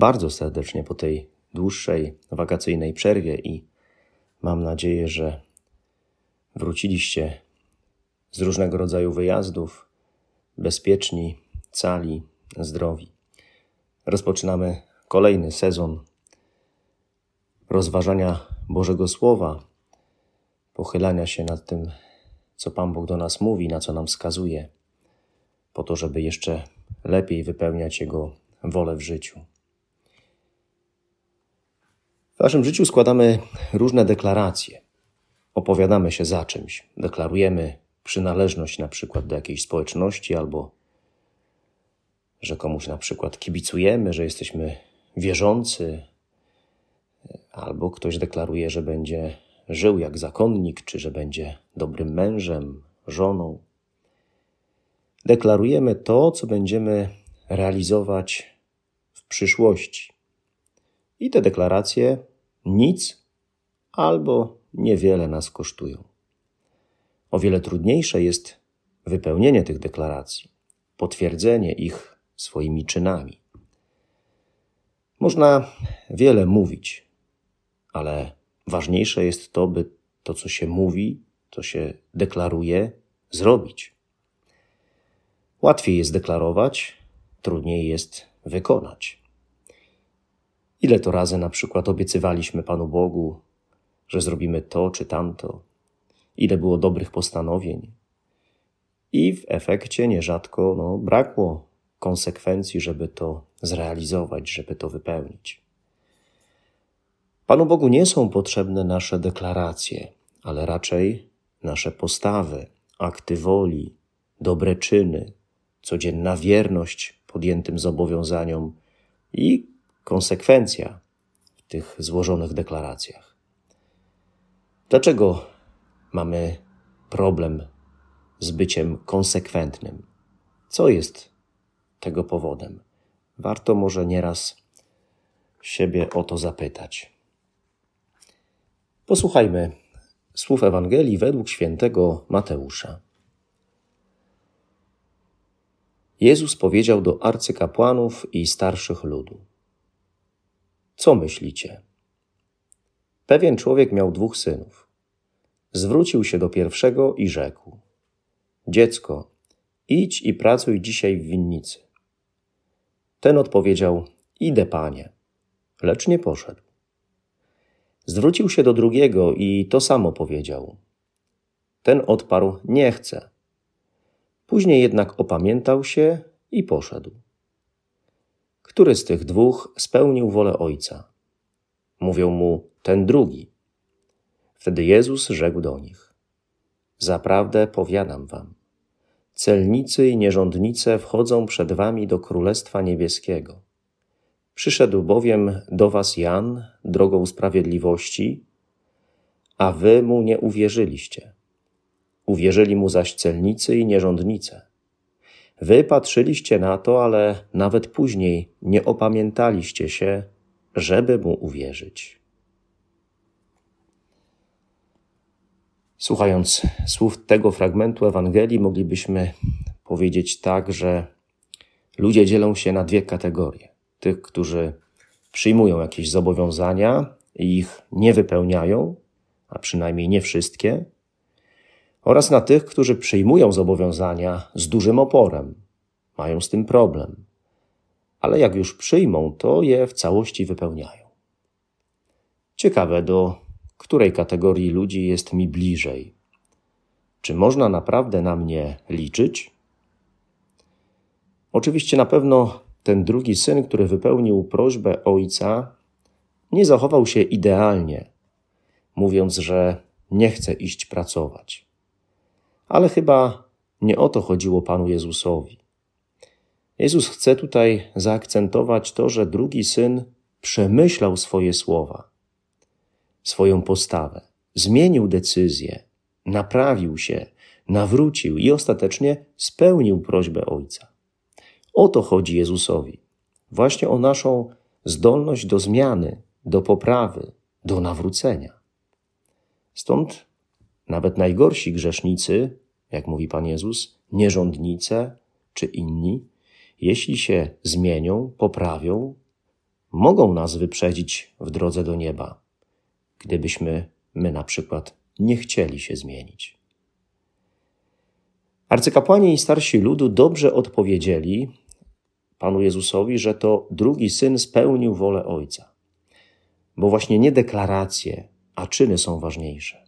bardzo serdecznie po tej dłuższej wakacyjnej przerwie i mam nadzieję, że wróciliście z różnego rodzaju wyjazdów bezpieczni, cali, zdrowi. Rozpoczynamy kolejny sezon rozważania Bożego Słowa, pochylania się nad tym, co Pan Bóg do nas mówi, na co nam wskazuje, po to, żeby jeszcze lepiej wypełniać Jego wolę w życiu. W naszym życiu składamy różne deklaracje. Opowiadamy się za czymś, deklarujemy przynależność na przykład do jakiejś społeczności albo że komuś na przykład kibicujemy, że jesteśmy wierzący, albo ktoś deklaruje, że będzie żył jak zakonnik, czy że będzie dobrym mężem, żoną. Deklarujemy to, co będziemy realizować w przyszłości. I te deklaracje nic albo niewiele nas kosztują. O wiele trudniejsze jest wypełnienie tych deklaracji, potwierdzenie ich swoimi czynami. Można wiele mówić, ale ważniejsze jest to, by to, co się mówi, to się deklaruje, zrobić. Łatwiej jest deklarować, trudniej jest wykonać. Ile to razy na przykład obiecywaliśmy Panu Bogu, że zrobimy to czy tamto? Ile było dobrych postanowień? I w efekcie nierzadko no, brakło konsekwencji, żeby to zrealizować, żeby to wypełnić. Panu Bogu nie są potrzebne nasze deklaracje, ale raczej nasze postawy, akty woli, dobre czyny, codzienna wierność podjętym zobowiązaniom i konsekwencja w tych złożonych deklaracjach. Dlaczego mamy problem z byciem konsekwentnym? Co jest tego powodem? Warto może nieraz siebie o to zapytać. Posłuchajmy słów Ewangelii według świętego Mateusza. Jezus powiedział do arcykapłanów i starszych ludu: co myślicie? Pewien człowiek miał dwóch synów. Zwrócił się do pierwszego i rzekł: Dziecko, idź i pracuj dzisiaj w winnicy. Ten odpowiedział: Idę, panie, lecz nie poszedł. Zwrócił się do drugiego i to samo powiedział. Ten odparł: Nie chcę. Później jednak opamiętał się i poszedł. Który z tych dwóch spełnił wolę Ojca? Mówią mu ten drugi. Wtedy Jezus rzekł do nich: Zaprawdę powiadam wam, celnicy i nierządnice wchodzą przed wami do Królestwa Niebieskiego. Przyszedł bowiem do was Jan drogą sprawiedliwości, a wy mu nie uwierzyliście. Uwierzyli mu zaś celnicy i nierządnice. Wy patrzyliście na to, ale nawet później nie opamiętaliście się, żeby mu uwierzyć. Słuchając słów tego fragmentu Ewangelii, moglibyśmy powiedzieć tak, że ludzie dzielą się na dwie kategorie: tych, którzy przyjmują jakieś zobowiązania i ich nie wypełniają, a przynajmniej nie wszystkie, oraz na tych, którzy przyjmują zobowiązania z dużym oporem, mają z tym problem, ale jak już przyjmą, to je w całości wypełniają. Ciekawe, do której kategorii ludzi jest mi bliżej. Czy można naprawdę na mnie liczyć? Oczywiście na pewno ten drugi syn, który wypełnił prośbę ojca, nie zachował się idealnie, mówiąc, że nie chce iść pracować. Ale chyba nie o to chodziło Panu Jezusowi. Jezus chce tutaj zaakcentować to, że drugi syn przemyślał swoje słowa, swoją postawę, zmienił decyzję, naprawił się, nawrócił i ostatecznie spełnił prośbę Ojca. O to chodzi Jezusowi. Właśnie o naszą zdolność do zmiany, do poprawy, do nawrócenia. Stąd nawet najgorsi grzesznicy, jak mówi Pan Jezus, nierządnice czy inni, jeśli się zmienią, poprawią, mogą nas wyprzedzić w drodze do nieba, gdybyśmy my na przykład nie chcieli się zmienić. Arcykapłani i starsi ludu dobrze odpowiedzieli Panu Jezusowi, że to drugi syn spełnił wolę Ojca. Bo właśnie nie deklaracje, a czyny są ważniejsze.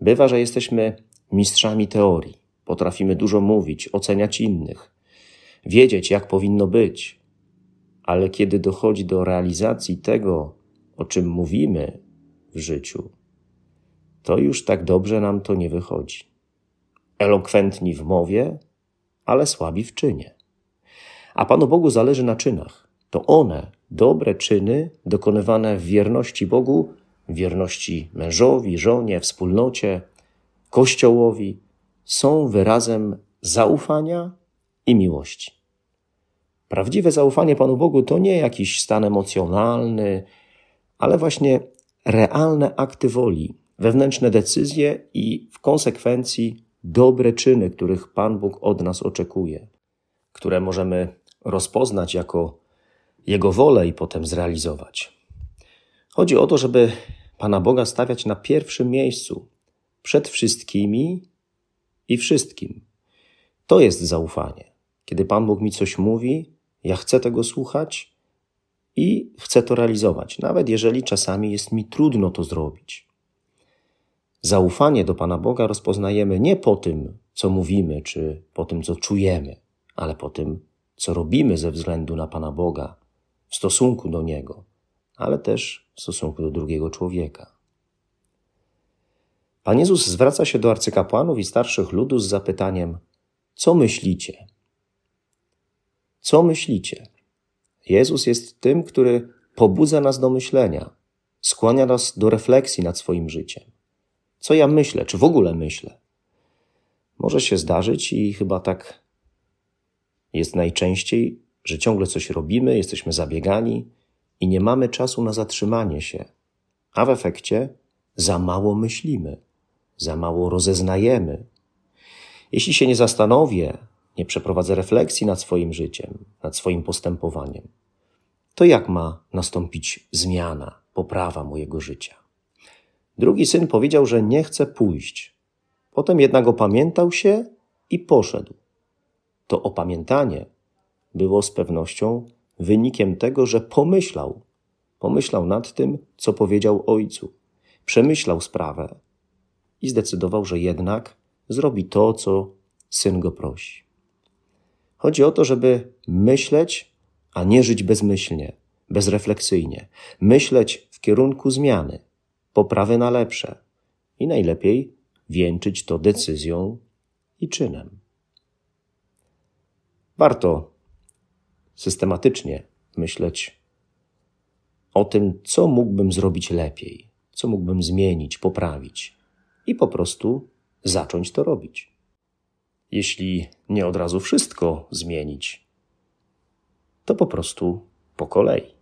Bywa, że jesteśmy mistrzami teorii, potrafimy dużo mówić, oceniać innych, wiedzieć, jak powinno być, ale kiedy dochodzi do realizacji tego, o czym mówimy w życiu, to już tak dobrze nam to nie wychodzi. Elokwentni w mowie, ale słabi w czynie. A Panu Bogu zależy na czynach. To one, dobre czyny, dokonywane w wierności Bogu, wierności mężowi, żonie, wspólnocie, Kościołowi, są wyrazem zaufania i miłości. Prawdziwe zaufanie Panu Bogu to nie jakiś stan emocjonalny, ale właśnie realne akty woli, wewnętrzne decyzje i w konsekwencji dobre czyny, których Pan Bóg od nas oczekuje, które możemy rozpoznać jako Jego wolę i potem zrealizować. Chodzi o to, żeby Pana Boga stawiać na pierwszym miejscu, przed wszystkimi i wszystkim. To jest zaufanie. Kiedy Pan Bóg mi coś mówi, ja chcę tego słuchać i chcę to realizować, nawet jeżeli czasami jest mi trudno to zrobić. Zaufanie do Pana Boga rozpoznajemy nie po tym, co mówimy, czy po tym, co czujemy, ale po tym, co robimy ze względu na Pana Boga w stosunku do Niego, ale też w stosunku do drugiego człowieka. Pan Jezus zwraca się do arcykapłanów i starszych ludu z zapytaniem: Co myślicie? Co myślicie? Jezus jest tym, który pobudza nas do myślenia, skłania nas do refleksji nad swoim życiem. Co ja myślę, czy w ogóle myślę? Może się zdarzyć i chyba tak jest najczęściej, że ciągle coś robimy, jesteśmy zabiegani i nie mamy czasu na zatrzymanie się, a w efekcie za mało myślimy, za mało rozeznajemy. Jeśli się nie zastanowię, nie przeprowadzę refleksji nad swoim życiem, nad swoim postępowaniem, to jak ma nastąpić zmiana, poprawa mojego życia? Drugi syn powiedział, że nie chce pójść. Potem jednak opamiętał się i poszedł. To opamiętanie było z pewnością wynikiem tego, że pomyślał, pomyślał nad tym, co powiedział ojcu, przemyślał sprawę i zdecydował, że jednak zrobi to, co syn go prosi. Chodzi o to, żeby myśleć, a nie żyć bezmyślnie, bezrefleksyjnie, myśleć w kierunku zmiany, poprawy na lepsze i najlepiej wieńczyć to decyzją i czynem. Warto systematycznie myśleć o tym, co mógłbym zrobić lepiej, co mógłbym zmienić, poprawić i po prostu zacząć to robić. Jeśli nie od razu wszystko zmienić, to po prostu po kolei.